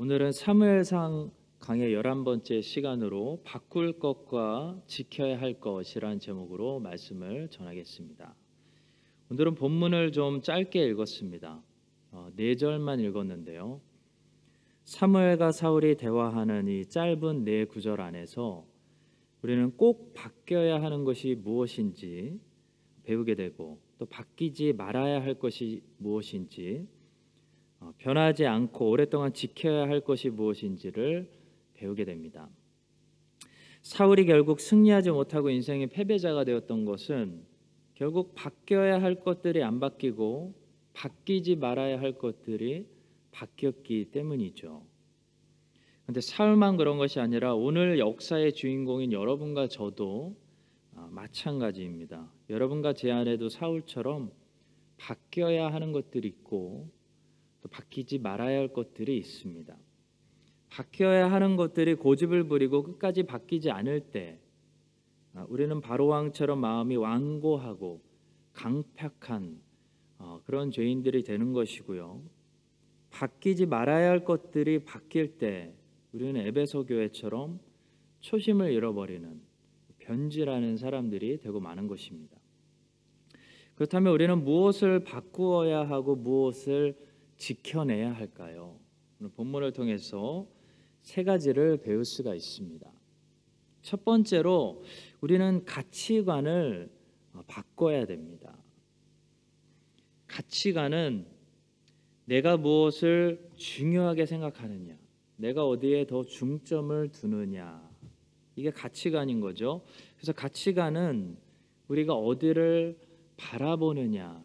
오늘은 사무엘상 강의 11번째 시간으로 바꿀 것과 지켜야 할 것이란 제목으로 말씀을 전하겠습니다. 오늘은 본문을 좀 짧게 읽었습니다. 어, 네 절만 읽었는데요. 사무엘과 사울이 대화하는 이 짧은 네 구절 안에서 우리는 꼭 바뀌어야 하는 것이 무엇인지 배우게 되고 또 바뀌지 말아야 할 것이 무엇인지 어, 변하지 않고 오랫동안 지켜야 할 것이 무엇인지를 배우게 됩니다. 사울이 결국 승리하지 못하고 인생의 패배자가 되었던 것은 결국 바뀌어야 할 것들이 안 바뀌고 바뀌지 말아야 할 것들이 바뀌었기 때문이죠. 근데 사울만 그런 것이 아니라 오늘 역사의 주인공인 여러분과 저도 아, 마찬가지입니다. 여러분과 제 안에도 사울처럼 바뀌어야 하는 것들이 있고 또 바뀌지 말아야 할 것들이 있습니다. 바뀌어야 하는 것들이 고집을 부리고 끝까지 바뀌지 않을 때 아, 우리는 바로 왕처럼 마음이 완고하고 강팍한 어, 그런 죄인들이 되는 것이고요. 바뀌지 말아야 할 것들이 바뀔 때 우리는 에베소 교회처럼 초심을 잃어버리는 변질하는 사람들이 되고 마는 것입니다. 그렇다면 우리는 무엇을 바꾸어야 하고 무엇을 지켜내야 할까요? 오늘 본문을 통해서 세 가지를 배울 수가 있습니다. 첫 번째로 우리는 가치관을 바꿔야 됩니다. 가치관은 내가 무엇을 중요하게 생각하느냐, 내가 어디에 더 중점을 두느냐, 이게 가치관인 거죠. 그래서 가치관은 우리가 어디를 바라보느냐를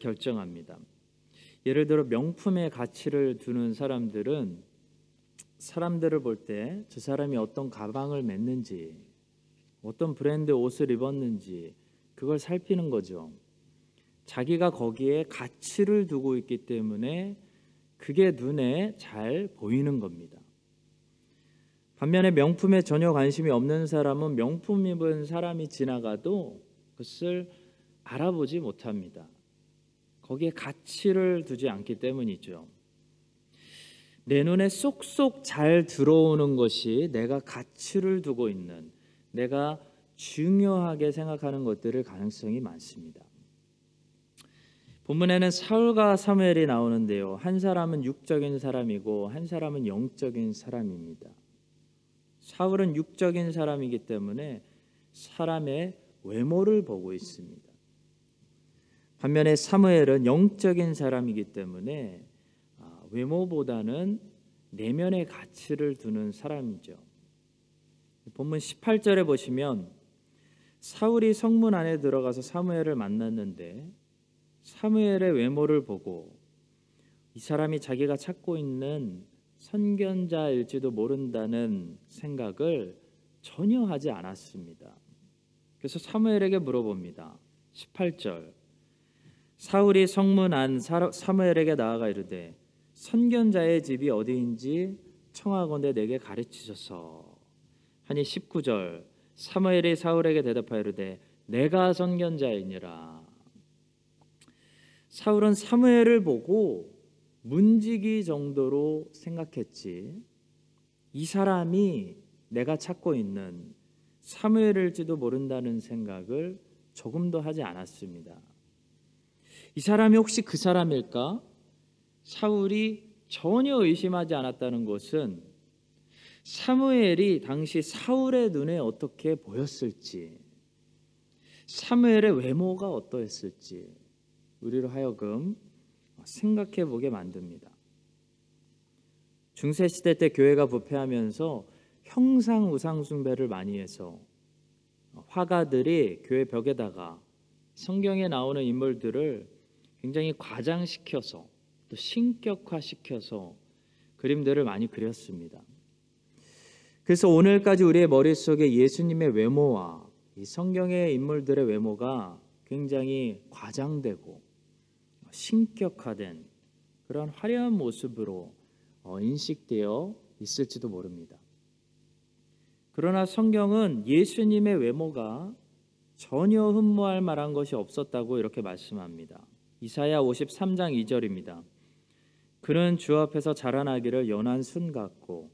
결정합니다. 예를 들어 명품의 가치를 두는 사람들은 사람들을 볼 때 저 사람이 어떤 가방을 맸는지, 어떤 브랜드 옷을 입었는지 그걸 살피는 거죠. 자기가 거기에 가치를 두고 있기 때문에 그게 눈에 잘 보이는 겁니다. 반면에 명품에 전혀 관심이 없는 사람은 명품 입은 사람이 지나가도 그것을 알아보지 못합니다. 거기에 가치를 두지 않기 때문이죠. 내 눈에 쏙쏙 잘 들어오는 것이 내가 가치를 두고 있는 내가 중요하게 생각하는 것들을 가능성이 많습니다. 본문에는 사울과 사무엘이 나오는데요. 한 사람은 육적인 사람이고 한 사람은 영적인 사람입니다. 사울은 육적인 사람이기 때문에 사람의 외모를 보고 있습니다. 반면에 사무엘은 영적인 사람이기 때문에 아, 외모보다는 내면의 가치를 두는 사람이죠. 본문 18절에 보시면 사울이 성문 안에 들어가서 사무엘을 만났는데 사무엘의 외모를 보고 이 사람이 자기가 찾고 있는 선견자일지도 모른다는 생각을 전혀 하지 않았습니다. 그래서 사무엘에게 물어봅니다. 18절. 사울이 성문 안 사무엘에게 나아가 이르되 선견자의 집이 어디인지 청하건대 내게 가르치소서. 하니 19절. 사무엘이 사울에게 대답하여 이르되 내가 선견자이니라. 사울은 사무엘을 보고 문지기 정도로 생각했지. 이 사람이 내가 찾고 있는 사무엘일지도 모른다는 생각을 조금도 하지 않았습니다. 이 사람이 혹시 그 사람일까? 사울이 전혀 의심하지 않았다는 것은 사무엘이 당시 사울의 눈에 어떻게 보였을지, 사무엘의 외모가 어떠했을지 우리로 하여금 생각해 보게 만듭니다. 중세 시대 때 교회가 부패하면서 형상 우상 숭배를 많이 해서 화가들이 교회 벽에다가 성경에 나오는 인물들을 굉장히 과장시켜서 또 신격화시켜서 그림들을 많이 그렸습니다. 그래서 오늘까지 우리의 머릿속에 예수님의 외모와 이 성경의 인물들의 외모가 굉장히 과장되고 신격화된 그런 화려한 모습으로 어, 인식되어 있을지도 모릅니다. 그러나 성경은 예수님의 외모가 전혀 흠모할 만한 것이 없었다고 이렇게 말씀합니다. 이사야 53장 2절입니다. 그는 주 앞에서 자라나기를 연한 순 같고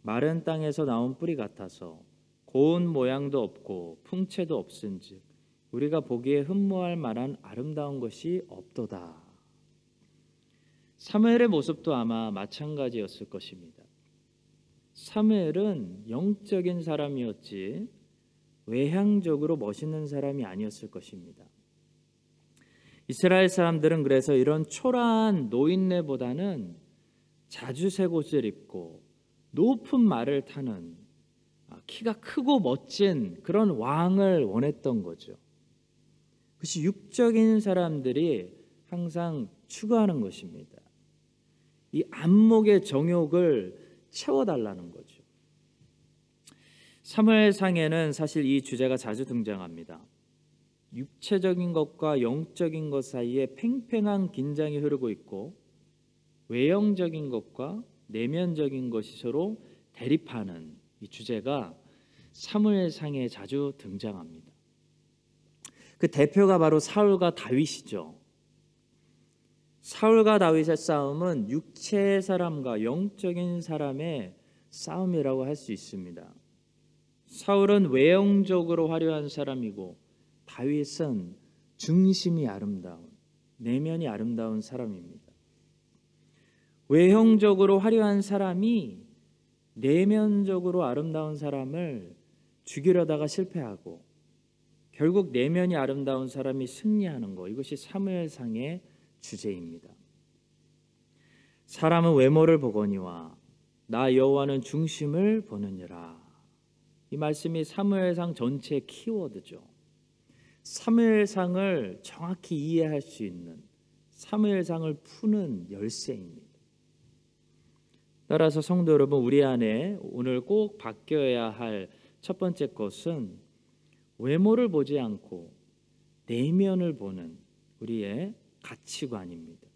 마른 땅에서 나온 뿌리 같아서 고운 모양도 없고 풍채도 없은즉 우리가 보기에 흠모할 만한 아름다운 것이 없도다. 사무엘의 모습도 아마 마찬가지였을 것입니다. 사무엘은 영적인 사람이었지 외향적으로 멋있는 사람이 아니었을 것입니다. 이스라엘 사람들은 그래서 이런 초라한 노인네보다는 자주색 옷을 입고 높은 말을 타는 아, 키가 크고 멋진 그런 왕을 원했던 거죠. 그것이 육적인 사람들이 항상 추구하는 것입니다. 이 안목의 정욕을 채워달라는 거죠. 사무엘상에는 사실 이 주제가 자주 등장합니다. 육체적인 것과 영적인 것 사이에 팽팽한 긴장이 흐르고 있고 외형적인 것과 내면적인 것이 서로 대립하는 이 주제가 사무엘상에 자주 등장합니다. 그 대표가 바로 사울과 다윗이죠. 사울과 다윗의 싸움은 육체의 사람과 영적인 사람의 싸움이라고 할 수 있습니다. 사울은 외형적으로 화려한 사람이고 다윗은 중심이 아름다운 내면이 아름다운 사람입니다. 외형적으로 화려한 사람이 내면적으로 아름다운 사람을 죽이려다가 실패하고 결국 내면이 아름다운 사람이 승리하는 것 이것이 사무엘상의 주제입니다. 사람은 외모를 보거니와 나 여호와는 중심을 보느니라. 이 말씀이 사무엘상 전체의 키워드죠. 사무엘상을 정확히 이해할 수 있는 사무엘상을 푸는 열쇠입니다. 따라서 성도 여러분 우리 안에 오늘 꼭 바뀌어야 할 첫 번째 것은 외모를 보지 않고 내면을 보는 우리의 가치관입니다.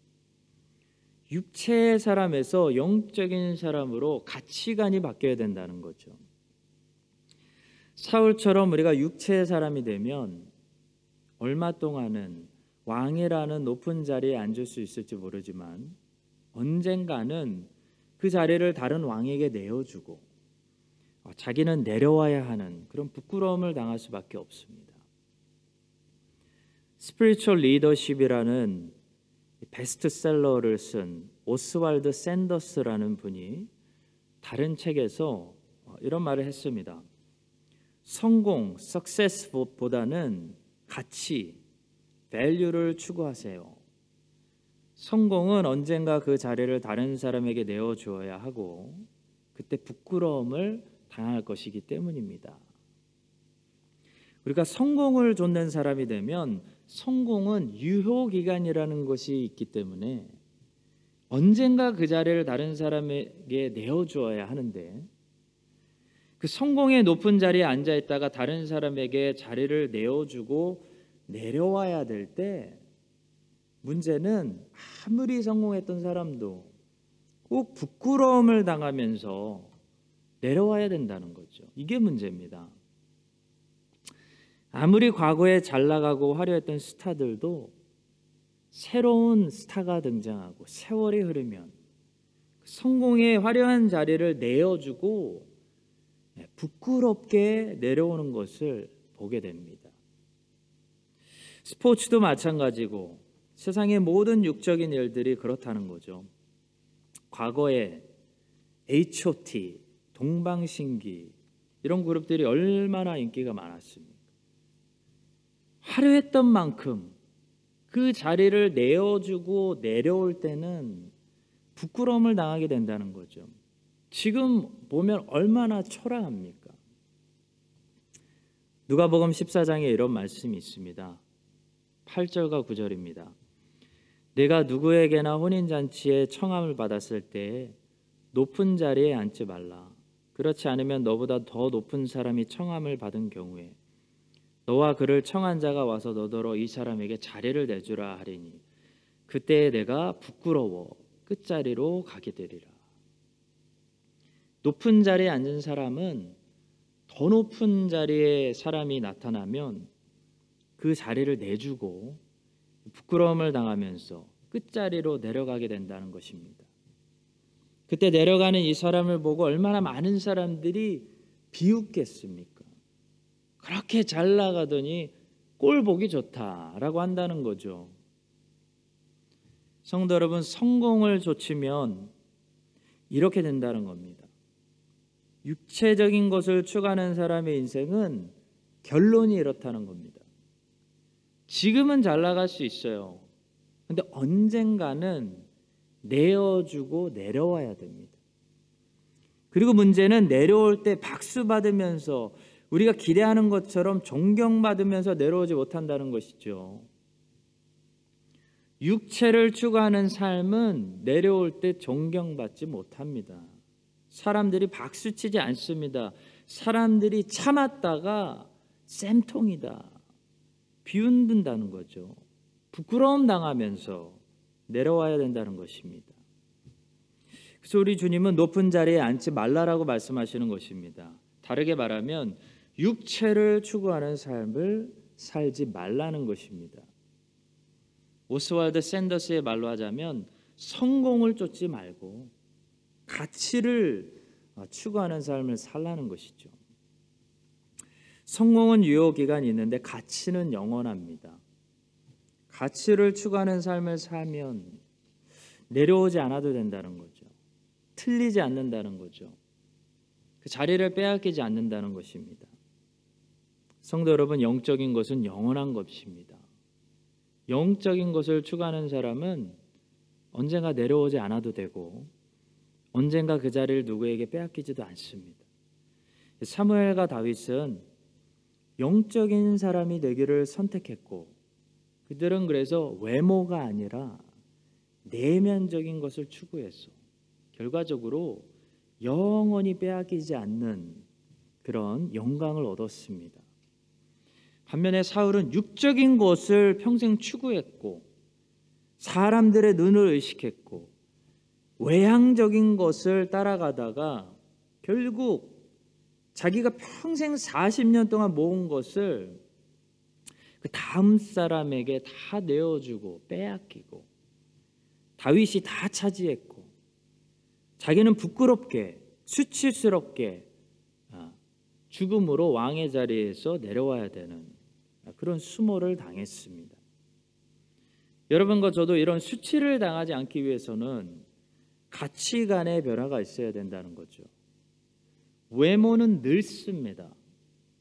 육체의 사람에서 영적인 사람으로 가치관이 바뀌어야 된다는 거죠. 사울처럼 우리가 육체의 사람이 되면 얼마 동안은 왕이라는 높은 자리에 앉을 수 있을지 모르지만 언젠가는 그 자리를 다른 왕에게 내어주고 자기는 내려와야 하는 그런 부끄러움을 당할 수밖에 없습니다. Spiritual Leadership이라는 베스트셀러를 쓴 오스왈드 샌더스라는 분이 다른 책에서 이런 말을 했습니다. 성공, success보다는 가치, value를 추구하세요. 성공은 언젠가 그 자리를 다른 사람에게 내어 주어야 하고 그때 부끄러움을 당할 것이기 때문입니다. 우리가 성공을 좇는 사람이 되면 성공은 유효 기간이라는 것이 있기 때문에 언젠가 그 자리를 다른 사람에게 내어 주어야 하는데 그 성공의 높은 자리에 앉아 있다가 다른 사람에게 자리를 내어주고 내려와야 될 때 문제는 아무리 성공했던 사람도 꼭 부끄러움을 당하면서 내려와야 된다는 거죠. 이게 문제입니다. 아무리 과거에 잘 나가고 화려했던 스타들도 새로운 스타가 등장하고 세월이 흐르면 성공의 화려한 자리를 내어주고 네, 부끄럽게 내려오는 것을 보게 됩니다. 스포츠도 마찬가지고 세상의 모든 육적인 일들이 그렇다는 거죠. 과거에 H.O.T, 동방신기 이런 그룹들이 얼마나 인기가 많았습니까? 화려했던 만큼 그 자리를 내어주고 내려올 때는 부끄러움을 당하게 된다는 거죠. 지금 보면 얼마나 초라합니까? 누가복음 14장에 이런 말씀이 있습니다. 8절과 9절입니다. 내가 누구에게나 혼인 잔치에 청함을 받았을 때 높은 자리에 앉지 말라. 그렇지 않으면 너보다 더 높은 사람이 청함을 받은 경우에 너와 그를 청한 자가 와서 너더러 이 사람에게 자리를 내주라 하리니 그때 내가 부끄러워 끝자리로 가게 되리라. 높은 자리에 앉은 사람은 더 높은 자리에 사람이 나타나면 그 자리를 내주고 부끄러움을 당하면서 끝자리로 내려가게 된다는 것입니다. 그때 내려가는 이 사람을 보고 얼마나 많은 사람들이 비웃겠습니까? 그렇게 잘 나가더니 꼴 보기 좋다라고 한다는 거죠. 성도 여러분, 성공을 좇으면 이렇게 된다는 겁니다. 육체적인 것을 추구하는 사람의 인생은 결론이 이렇다는 겁니다. 지금은 잘 나갈 수 있어요. 근데 언젠가는 내어주고 내려와야 됩니다. 그리고 문제는 내려올 때 박수 받으면서 우리가 기대하는 것처럼 존경받으면서 내려오지 못한다는 것이죠. 육체를 추구하는 삶은 내려올 때 존경받지 못합니다. 사람들이 박수치지 않습니다. 사람들이 참았다가 쌤통이다. 비웃는다는 거죠. 부끄러움 당하면서 내려와야 된다는 것입니다. 그래서 우리 주님은 높은 자리에 앉지 말라라고 말씀하시는 것입니다. 다르게 말하면 육체를 추구하는 삶을 살지 말라는 것입니다. 오스왈드 샌더스의 말로 하자면 성공을 쫓지 말고 가치를 추구하는 삶을 살라는 것이죠. 성공은 유효 기간이 있는데 가치는 영원합니다. 가치를 추구하는 삶을 살면 내려오지 않아도 된다는 거죠. 틀리지 않는다는 거죠. 그 자리를 빼앗기지 않는다는 것입니다. 성도 여러분, 영적인 것은 영원한 것입니다. 영적인 것을 추구하는 사람은 언젠가 내려오지 않아도 되고 언젠가 그 자리를 누구에게 빼앗기지도 않습니다. 사무엘과 다윗은 영적인 사람이 되기를 선택했고 그들은 그래서 외모가 아니라 내면적인 것을 추구했어. 결과적으로 영원히 빼앗기지 않는 그런 영광을 얻었습니다. 반면에 사울은 육적인 것을 평생 추구했고 사람들의 눈을 의식했고 외향적인 것을 따라가다가 결국 자기가 평생 40년 동안 모은 것을 그 다음 사람에게 다 내어주고 빼앗기고 다윗이 다 차지했고 자기는 부끄럽게 수치스럽게 아, 죽음으로 왕의 자리에서 내려와야 되는 그런 수모를 당했습니다. 여러분과 저도 이런 수치를 당하지 않기 위해서는 가치관의 변화가 있어야 된다는 거죠. 외모는 늙습니다.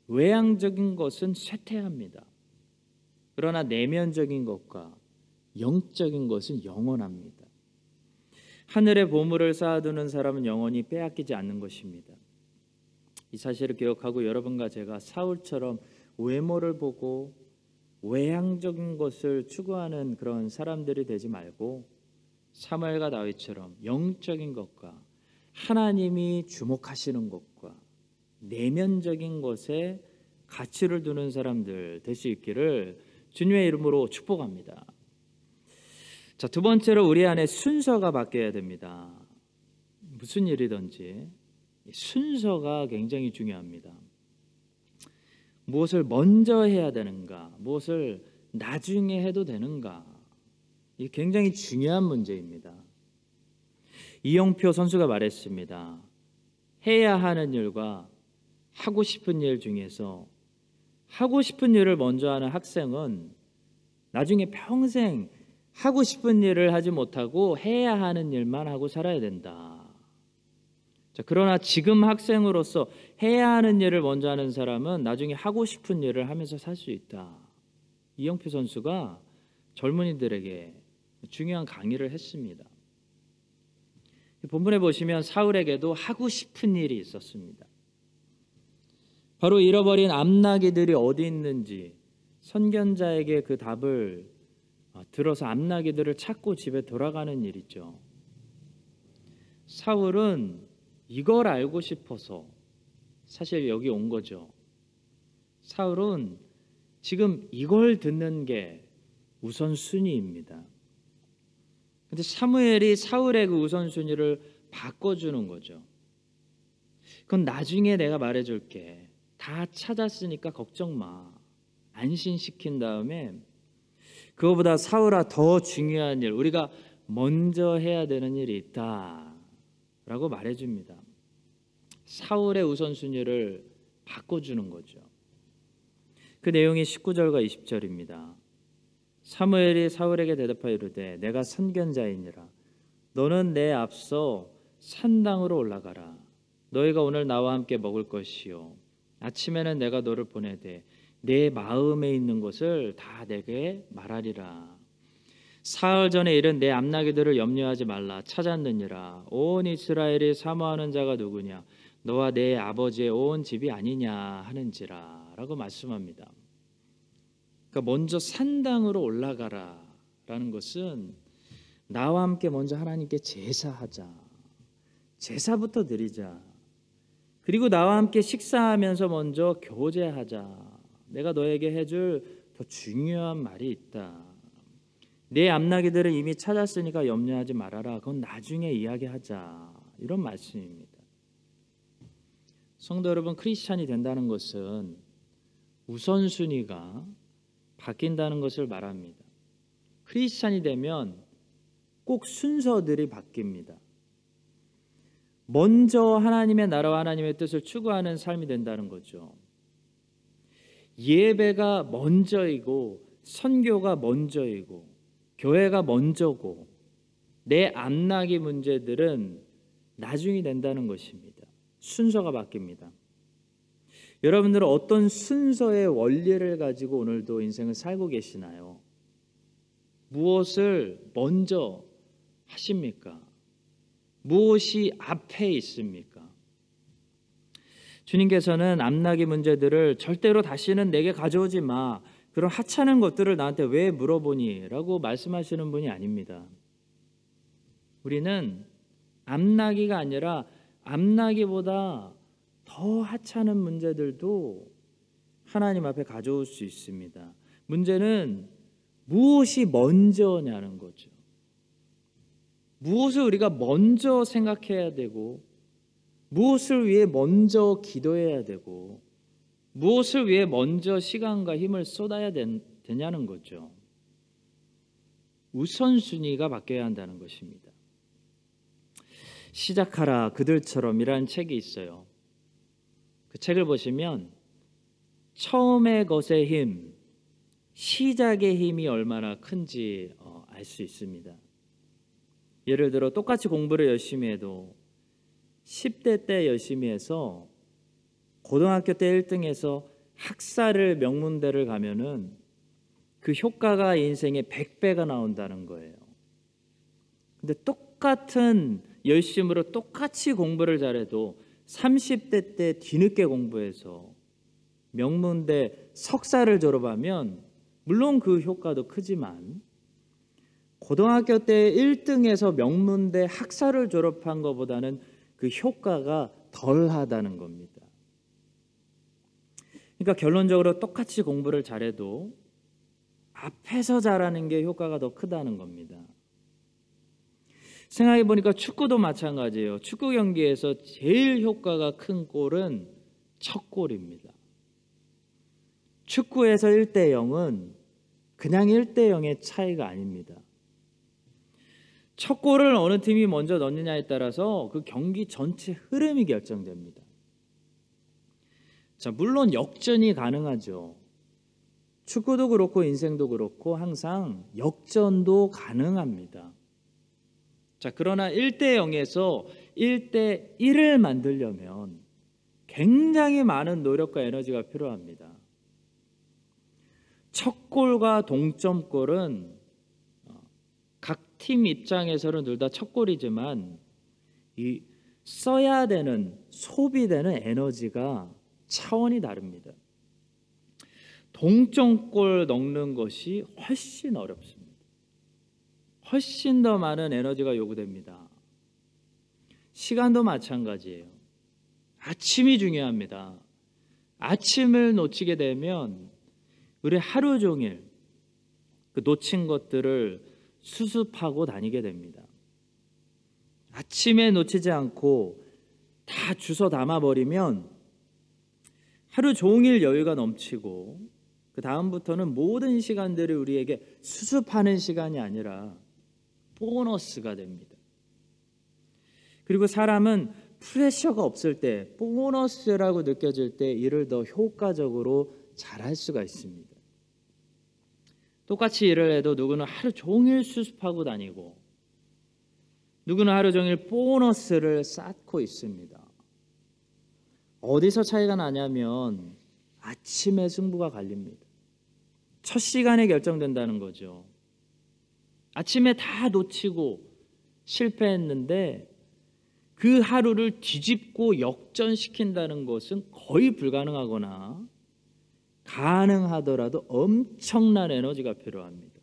외향적인 것은 쇠퇴합니다. 그러나 내면적인 것과 영적인 것은 영원합니다. 하늘의 보물을 쌓아두는 사람은 영원히 빼앗기지 않는 것입니다. 이 사실을 기억하고 여러분과 제가 사울처럼 외모를 보고 외향적인 것을 추구하는 그런 사람들이 되지 말고 사무엘과 다윗처럼 영적인 것과 하나님이 주목하시는 것과 내면적인 것에 가치를 두는 사람들 될 수 있기를 주님의 이름으로 축복합니다. 자, 두 번째로 우리 안에 순서가 바뀌어야 됩니다. 무슨 일이든지 순서가 굉장히 중요합니다. 무엇을 먼저 해야 되는가, 무엇을 나중에 해도 되는가, 이 굉장히 중요한 문제입니다. 이영표 선수가 말했습니다. 해야 하는 일과 하고 싶은 일 중에서 하고 싶은 일을 먼저 하는 학생은 나중에 평생 하고 싶은 일을 하지 못하고 해야 하는 일만 하고 살아야 된다. 자, 그러나 지금 학생으로서 해야 하는 일을 먼저 하는 사람은 나중에 하고 싶은 일을 하면서 살 수 있다. 이영표 선수가 젊은이들에게 중요한 강의를 했습니다. 본문에 보시면 사울에게도 하고 싶은 일이 있었습니다. 바로 잃어버린 암나기들이 어디 있는지 선견자에게 그 답을 어, 들어서 암나기들을 찾고 집에 돌아가는 일이죠. 사울은 이걸 알고 싶어서 사실 여기 온 거죠. 사울은 지금 이걸 듣는 게 우선순위입니다. 근데 사무엘이 사울의 그 우선순위를 바꿔주는 거죠. 그건 나중에 내가 말해줄게. 다 찾았으니까 걱정 마. 안심시킨 다음에 그거보다 사울아 더 중요한 일, 우리가 먼저 해야 되는 일이 있다. 라고 말해줍니다. 사울의 우선순위를 바꿔주는 거죠. 그 내용이 19절과 20절입니다. 사무엘이 사울에게 대답하여 이르되 내가 선견자이니라. 너는 내 앞서 산당으로 올라가라. 너희가 오늘 나와 함께 먹을 것이요. 아침에는 내가 너를 보내되 내 마음에 있는 것을 다 내게 말하리라. 사흘 전에 이른 내 암나기들을 염려하지 말라. 찾았느니라. 온 이스라엘이 사모하는 자가 누구냐? 너와 내 아버지의 온 집이 아니냐 하는지라라고 말씀합니다. 그러니까 먼저 산당으로 올라가라라는 것은 나와 함께 먼저 하나님께 제사하자. 제사부터 드리자. 그리고 나와 함께 식사하면서 먼저 교제하자. 내가 너에게 해줄 더 중요한 말이 있다. 내 암나기들을 이미 찾았으니까 염려하지 말아라. 그건 나중에 이야기하자. 이런 말씀입니다. 성도 여러분, 크리스찬이 된다는 것은 우선순위가 바뀐다는 것을 말합니다. 크리스찬이 되면 꼭 순서들이 바뀝니다. 먼저 하나님의 나라와 하나님의 뜻을 추구하는 삶이 된다는 거죠. 예배가 먼저이고 선교가 먼저이고 교회가 먼저고 내 안락의 문제들은 나중이 된다는 것입니다. 순서가 바뀝니다. 여러분들은 어떤 순서의 원리를 가지고 오늘도 인생을 살고 계시나요? 무엇을 먼저 하십니까? 무엇이 앞에 있습니까? 주님께서는 암나기 문제들을 절대로 다시는 내게 가져오지 마. 그런 하찮은 것들을 나한테 왜 물어보니? 라고 말씀하시는 분이 아닙니다. 우리는 암나기가 아니라 암나기보다 더 하찮은 문제들도 하나님 앞에 가져올 수 있습니다. 문제는 무엇이 먼저냐는 거죠. 무엇을 우리가 먼저 생각해야 되고 무엇을 위해 먼저 기도해야 되고 무엇을 위해 먼저 시간과 힘을 쏟아야 되냐는 거죠. 우선순위가 바뀌어야 한다는 것입니다. 시작하라 그들처럼이라는 책이 있어요. 그 책을 보시면 처음의 것의 힘, 시작의 힘이 얼마나 큰지 어, 알수 있습니다. 예를 들어 똑같이 공부를 열심히 해도 10대 때 열심히 해서 고등학교 때 1등해서 학사를 명문대를 가면은 그 효과가 인생의 100배가 나온다는 거예요. 근데 똑같은 열심으로 똑같이 공부를 잘해도 30대 때 뒤늦게 공부해서 명문대 석사를 졸업하면 물론 그 효과도 크지만 고등학교 때 1등에서 명문대 학사를 졸업한 것보다는 그 효과가 덜하다는 겁니다. 그러니까 결론적으로 똑같이 공부를 잘해도 앞에서 잘하는 게 효과가 더 크다는 겁니다. 생각해 보니까 축구도 마찬가지예요. 축구 경기에서 제일 효과가 큰 골은 첫 골입니다. 축구에서 1대 0은 그냥 1대 0의 차이가 아닙니다. 첫 골을 어느 팀이 먼저 넣느냐에 따라서 그 경기 전체 흐름이 결정됩니다. 자, 물론 역전이 가능하죠. 축구도 그렇고 인생도 그렇고 항상 역전도 가능합니다. 자, 그러나 1대 0에서 1대 1을 만들려면 굉장히 많은 노력과 에너지가 필요합니다. 첫 골과 동점골은 어, 각팀 입장에서는 둘 다 첫 골이지만 이 써야 되는 소비되는 에너지가 차원이 다릅니다. 동점골 넣는 것이 훨씬 어렵습니다. 훨씬 더 많은 에너지가 요구됩니다. 시간도 마찬가지예요. 아침이 중요합니다. 아침을 놓치게 되면 우리 하루 종일 그 놓친 것들을 수습하고 다니게 됩니다. 아침에 놓치지 않고 다 주워 담아 버리면 하루 종일 여유가 넘치고 그 다음부터는 모든 시간들이 우리에게 수습하는 시간이 아니라 보너스가 됩니다. 그리고 사람은 프레셔가 없을 때 보너스라고 느껴질 때 일을 더 효과적으로 잘할 수가 있습니다. 똑같이 일을 해도 누구는 하루 종일 수습하고 다니고 누구는 하루 종일 보너스를 쌓고 있습니다. 어디서 차이가 나냐면 아침에 승부가 갈립니다. 첫 시간에 결정된다는 거죠. 아침에 다 놓치고 실패했는데 그 하루를 뒤집고 역전시킨다는 것은 거의 불가능하거나 가능하더라도 엄청난 에너지가 필요합니다.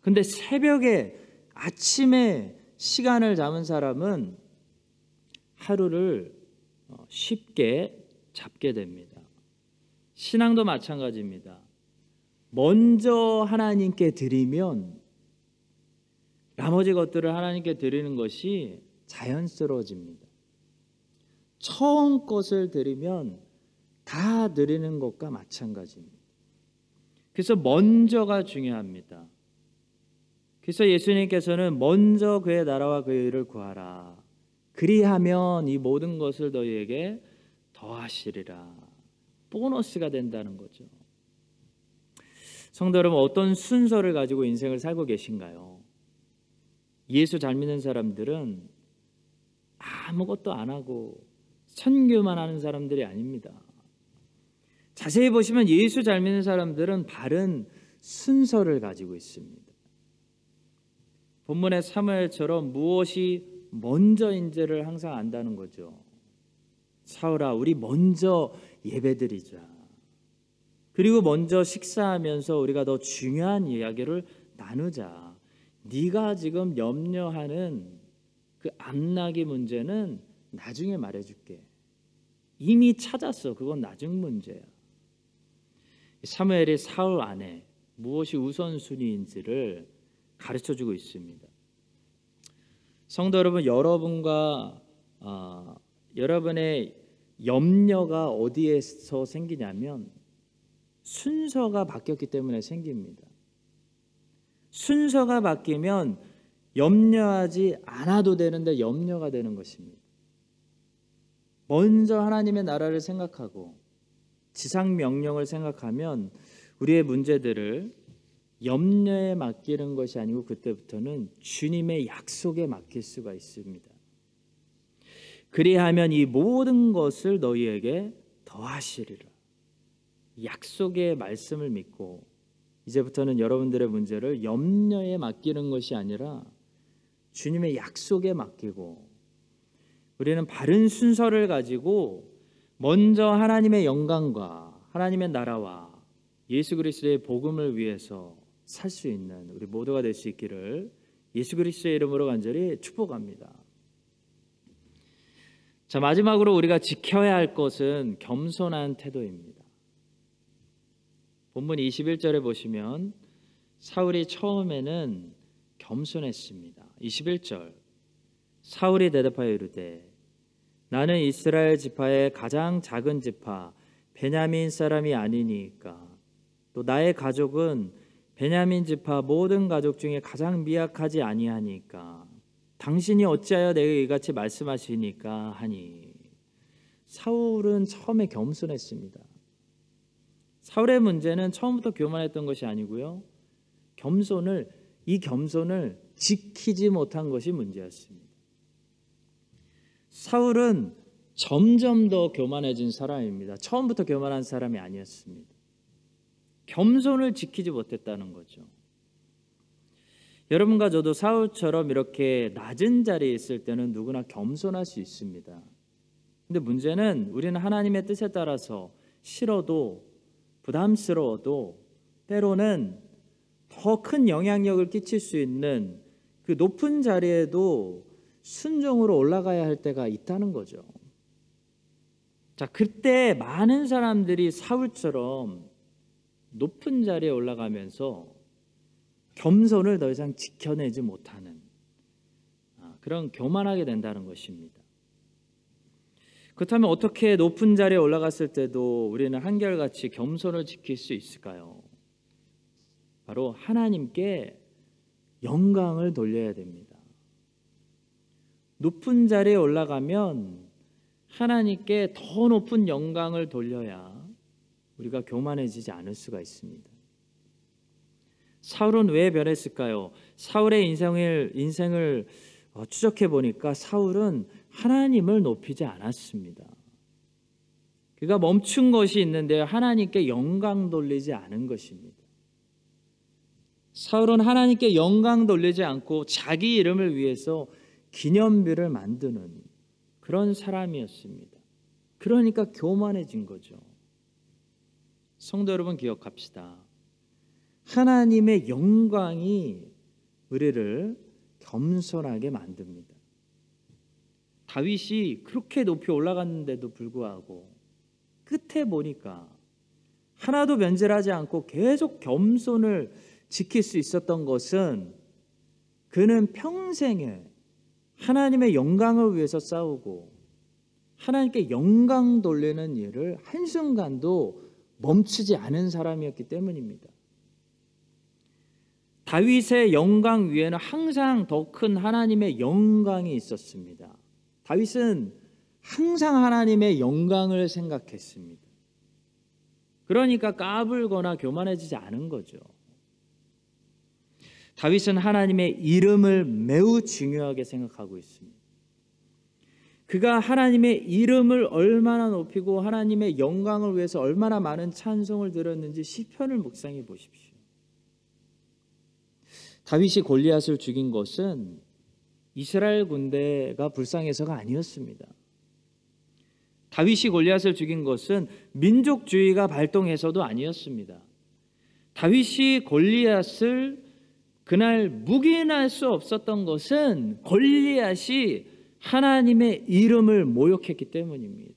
근데 새벽에 아침에 시간을 잡은 사람은 하루를 어, 쉽게 잡게 됩니다. 신앙도 마찬가지입니다. 먼저 하나님께 드리면 나머지 것들을 하나님께 드리는 것이 자연스러워집니다. 처음 것을 드리면 다 드리는 것과 마찬가지입니다. 그래서 먼저가 중요합니다. 그래서 예수님께서는 먼저 그의 나라와 그의 일을 구하라. 그리하면 이 모든 것을 너희에게 더하시리라. 보너스가 된다는 거죠. 성도 여러분 어떤 순서를 가지고 인생을 살고 계신가요? 예수 잘 믿는 사람들은 아무것도 안 하고 선교만 하는 사람들이 아닙니다. 자세히 보시면 예수 잘 믿는 사람들은 바른 순서를 가지고 있습니다. 본문의 사무엘처럼 무엇이 먼저인지를 항상 안다는 거죠. 사울아, 우리 먼저 예배드리자. 그리고 먼저 식사하면서 우리가 더 중요한 이야기를 나누자. 네가 지금 염려하는 그 암나기 문제는 나중에 말해줄게. 이미 찾았어. 그건 나중 문제야. 사무엘이 사울 안에 무엇이 우선순위인지를 가르쳐 주고 있습니다. 성도 여러분, 여러분과 어, 여러분의 염려가 어디에서 생기냐면 순서가 바뀌었기 때문에 생깁니다. 순서가 바뀌면 염려하지 않아도 되는데 염려가 되는 것입니다. 먼저 하나님의 나라를 생각하고 지상 명령을 생각하면 우리의 문제들을 염려에 맡기는 것이 아니고 그때부터는 주님의 약속에 맡길 수가 있습니다. 그리하면 이 모든 것을 너희에게 더하시리라. 약속의 말씀을 믿고 이제부터는 여러분들의 문제를 염려에 맡기는 것이 아니라 주님의 약속에 맡기고 우리는 바른 순서를 가지고 먼저 하나님의 영광과 하나님의 나라와 예수 그리스도의 복음을 위해서 살 수 있는 우리 모두가 될 수 있기를 예수 그리스도의 이름으로 간절히 축복합니다. 자, 마지막으로 우리가 지켜야 할 것은 겸손한 태도입니다. 본문 21절에 보시면 사울이 처음에는 겸손했습니다. 21절 사울이 대답하여 이르되 나는 이스라엘 지파의 가장 작은 지파 베냐민 사람이 아니니까 또 나의 가족은 베냐민 지파 모든 가족 중에 가장 미약하지 아니하니까 당신이 어찌하여 내게 이같이 말씀하시니까 하니 사울은 처음에 겸손했습니다. 사울의 문제는 처음부터 교만했던 것이 아니고요. 겸손을 이 겸손을 지키지 못한 것이 문제였습니다. 사울은 점점 더 교만해진 사람입니다. 처음부터 교만한 사람이 아니었습니다. 겸손을 지키지 못했다는 거죠. 여러분과 저도 사울처럼 이렇게 낮은 자리에 있을 때는 누구나 겸손할 수 있습니다. 근데 문제는 우리는 하나님의 뜻에 따라서 싫어도 부담스러워도 때로는 더 큰 영향력을 끼칠 수 있는 그 높은 자리에도 순종으로 올라가야 할 때가 있다는 거죠. 자, 그때 많은 사람들이 사울처럼 높은 자리에 올라가면서 겸손을 더 이상 지켜내지 못하는 아, 그런 교만하게 된다는 것입니다. 그렇다면 어떻게 높은 자리에 올라갔을 때도 우리는 한결같이 겸손을 지킬 수 있을까요? 바로 하나님께 영광을 돌려야 됩니다. 높은 자리에 올라가면 하나님께 더 높은 영광을 돌려야 우리가 교만해지지 않을 수가 있습니다. 사울은 왜 변했을까요? 사울의 인생을 인생을 어, 추적해 보니까 사울은 하나님을 높이지 않았습니다. 그가 멈춘 것이 있는데 하나님께 영광 돌리지 않은 것입니다. 사울은 하나님께 영광 돌리지 않고 자기 이름을 위해서 기념비를 만드는 그런 사람이었습니다. 그러니까 교만해진 거죠. 성도 여러분 기억합시다. 하나님의 영광이 우리를 겸손하게 만듭니다. 다윗이 그렇게 높이 올라갔는데도 불구하고 끝에 보니까 하나도 변질하지 않고 계속 겸손을 지킬 수 있었던 것은 그는 평생에 하나님의 영광을 위해서 싸우고 하나님께 영광 돌리는 일을 한순간도 멈추지 않은 사람이었기 때문입니다. 다윗의 영광 위에는 항상 더 큰 하나님의 영광이 있었습니다. 다윗은 항상 하나님의 영광을 생각했습니다. 그러니까 까불거나 교만해지지 않은 거죠. 다윗은 하나님의 이름을 매우 중요하게 생각하고 있습니다. 그가 하나님의 이름을 얼마나 높이고 하나님의 영광을 위해서 얼마나 많은 찬송을 들었는지 시편을 묵상해 보십시오. 다윗이 골리앗을 죽인 것은 이스라엘 군대가 불쌍해서가 아니었습니다. 다윗이 골리앗을 죽인 것은 민족주의가 발동해서도 아니었습니다. 다윗이 골리앗을 그날 묵인할 수 없었던 것은 골리앗이 하나님의 이름을 모욕했기 때문입니다.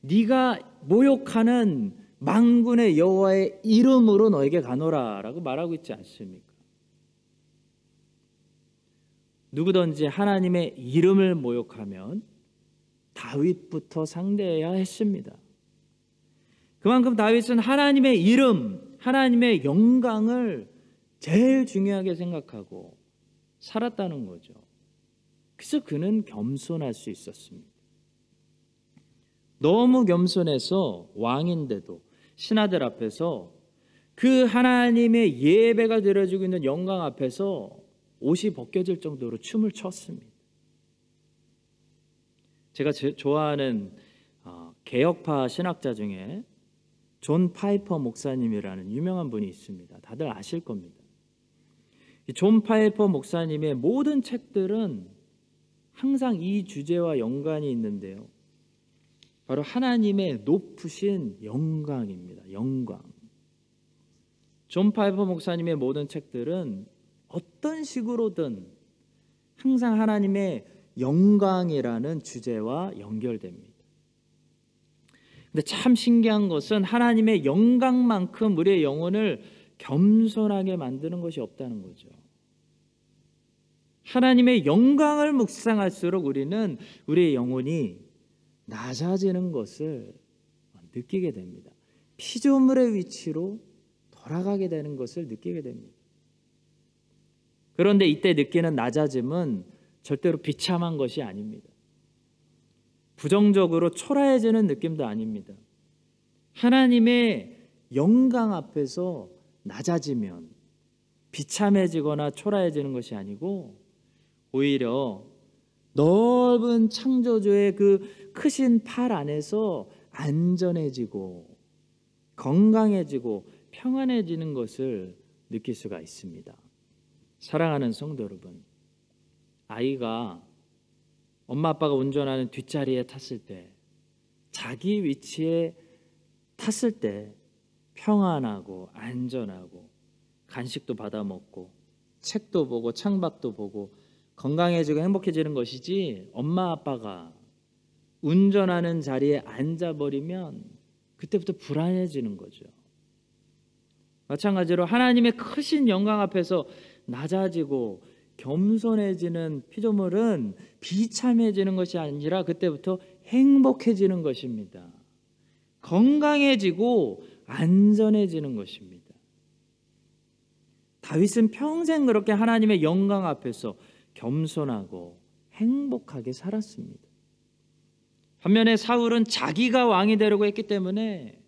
네가 모욕하는 망군의 여호와의 이름으로 너에게 가노라라고 말하고 있지 않습니까? 누구든지 하나님의 이름을 모욕하면 다윗부터 상대해야 했습니다. 그만큼 다윗은 하나님의 이름, 하나님의 영광을 제일 중요하게 생각하고 살았다는 거죠. 그래서 그는 겸손할 수 있었습니다. 너무 겸손해서 왕인데도 신하들 앞에서 그 하나님의 예배가 드려지고 있는 영광 앞에서 옷이 벗겨질 정도로 춤을 췄습니다. 제가 좋아하는 어, 개혁파 신학자 중에 존 파이퍼 목사님이라는 유명한 분이 있습니다. 다들 아실 겁니다. 존 파이퍼 목사님의 모든 책들은 항상 이 주제와 연관이 있는데요. 바로 하나님의 높으신 영광입니다. 영광. 존 파이퍼 목사님의 모든 책들은 어떤 식으로든 항상 하나님의 영광이라는 주제와 연결됩니다. 근데 참 신기한 것은 하나님의 영광만큼 우리의 영혼을 겸손하게 만드는 것이 없다는 거죠. 하나님의 영광을 묵상할수록 우리는 우리의 영혼이 낮아지는 것을 느끼게 됩니다. 피조물의 위치로 돌아가게 되는 것을 느끼게 됩니다. 그런데 이때 느끼는 낮아짐은 절대로 비참한 것이 아닙니다. 부정적으로 초라해지는 느낌도 아닙니다. 하나님의 영광 앞에서 낮아지면 비참해지거나 초라해지는 것이 아니고 오히려 넓은 창조주의 그 크신 팔 안에서 안전해지고 건강해지고 평안해지는 것을 느낄 수가 있습니다. 사랑하는 성도 여러분, 아이가 엄마 아빠가 운전하는 뒷자리에 탔을 때 자기 위치에 탔을 때 평안하고 안전하고 간식도 받아 먹고 책도 보고 창밖도 보고 건강해지고 행복해지는 것이지 엄마 아빠가 운전하는 자리에 앉아 버리면 그때부터 불안해지는 거죠. 마찬가지로 하나님의 크신 영광 앞에서 낮아지고 겸손해지는 피조물은 비참해지는 것이 아니라 그때부터 행복해지는 것입니다. 건강해지고 안전해지는 것입니다. 다윗은 평생 그렇게 하나님의 영광 앞에서 겸손하고 행복하게 살았습니다. 반면에 사울은 자기가 왕이 되려고 했기 때문에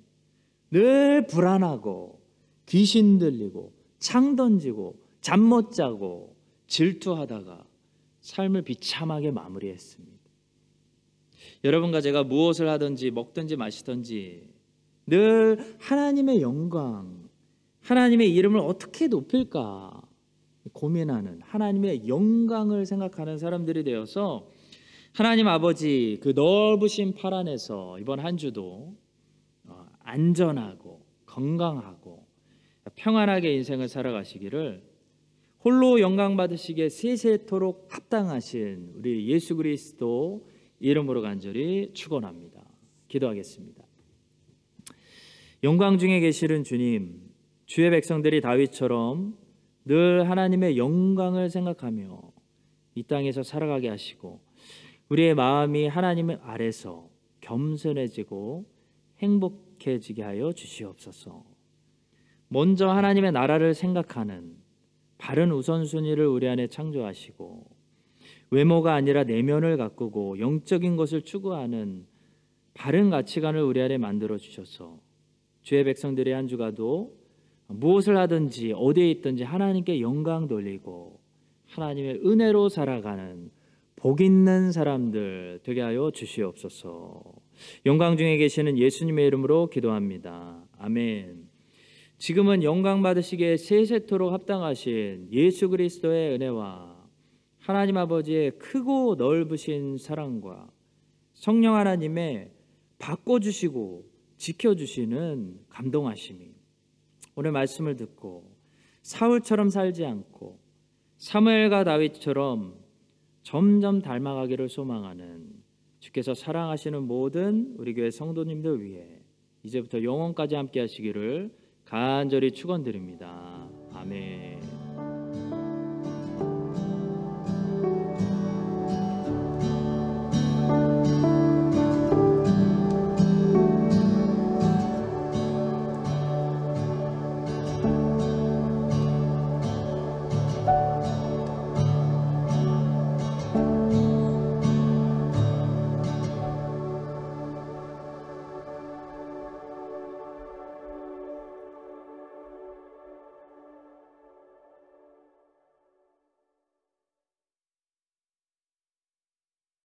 늘 불안하고 귀신 들리고 창 던지고 잠 못 자고 질투하다가 삶을 비참하게 마무리했습니다. 여러분과 제가 무엇을 하든지 먹든지 마시든지 늘 하나님의 영광, 하나님의 이름을 어떻게 높일까 고민하는 하나님의 영광을 생각하는 사람들이 되어서 하나님 아버지 그 넓으신 팔 안에서 이번 한 주도 어, 안전하고 건강하고 평안하게 인생을 살아가시기를 홀로 영광 받으시기에 세세토록 합당하신 우리 예수 그리스도 이름으로 간절히 축원합니다. 기도하겠습니다. 영광 중에 계시는 주님, 주의 백성들이 다윗처럼 늘 하나님의 영광을 생각하며 이 땅에서 살아가게 하시고 우리의 마음이 하나님 아래서 겸손해지고 행복해지게 하여 주시옵소서. 먼저 하나님의 나라를 생각하는 바른 우선순위를 우리 안에 창조하시고 외모가 아니라 내면을 가꾸고 영적인 것을 추구하는 바른 가치관을 우리 안에 만들어 주셔서 주의 백성들의 한 주가도 무엇을 하든지 어디에 있든지 하나님께 영광 돌리고 하나님의 은혜로 살아가는 복 있는 사람들 되게 하여 주시옵소서. 영광 중에 계시는 예수님의 이름으로 기도합니다. 아멘. 지금은 영광 받으시기에 세세토록 합당하신 예수 그리스도의 은혜와 하나님 아버지의 크고 넓으신 사랑과 성령 하나님의 바꿔주시고 지켜주시는 감동하심이 오늘 말씀을 듣고 사울처럼 살지 않고 사무엘과 다윗처럼 점점 닮아가기를 소망하는 주께서 사랑하시는 모든 우리 교회 성도님들 위해 이제부터 영원까지 함께 하시기를 간절히 축원드립니다. 아멘.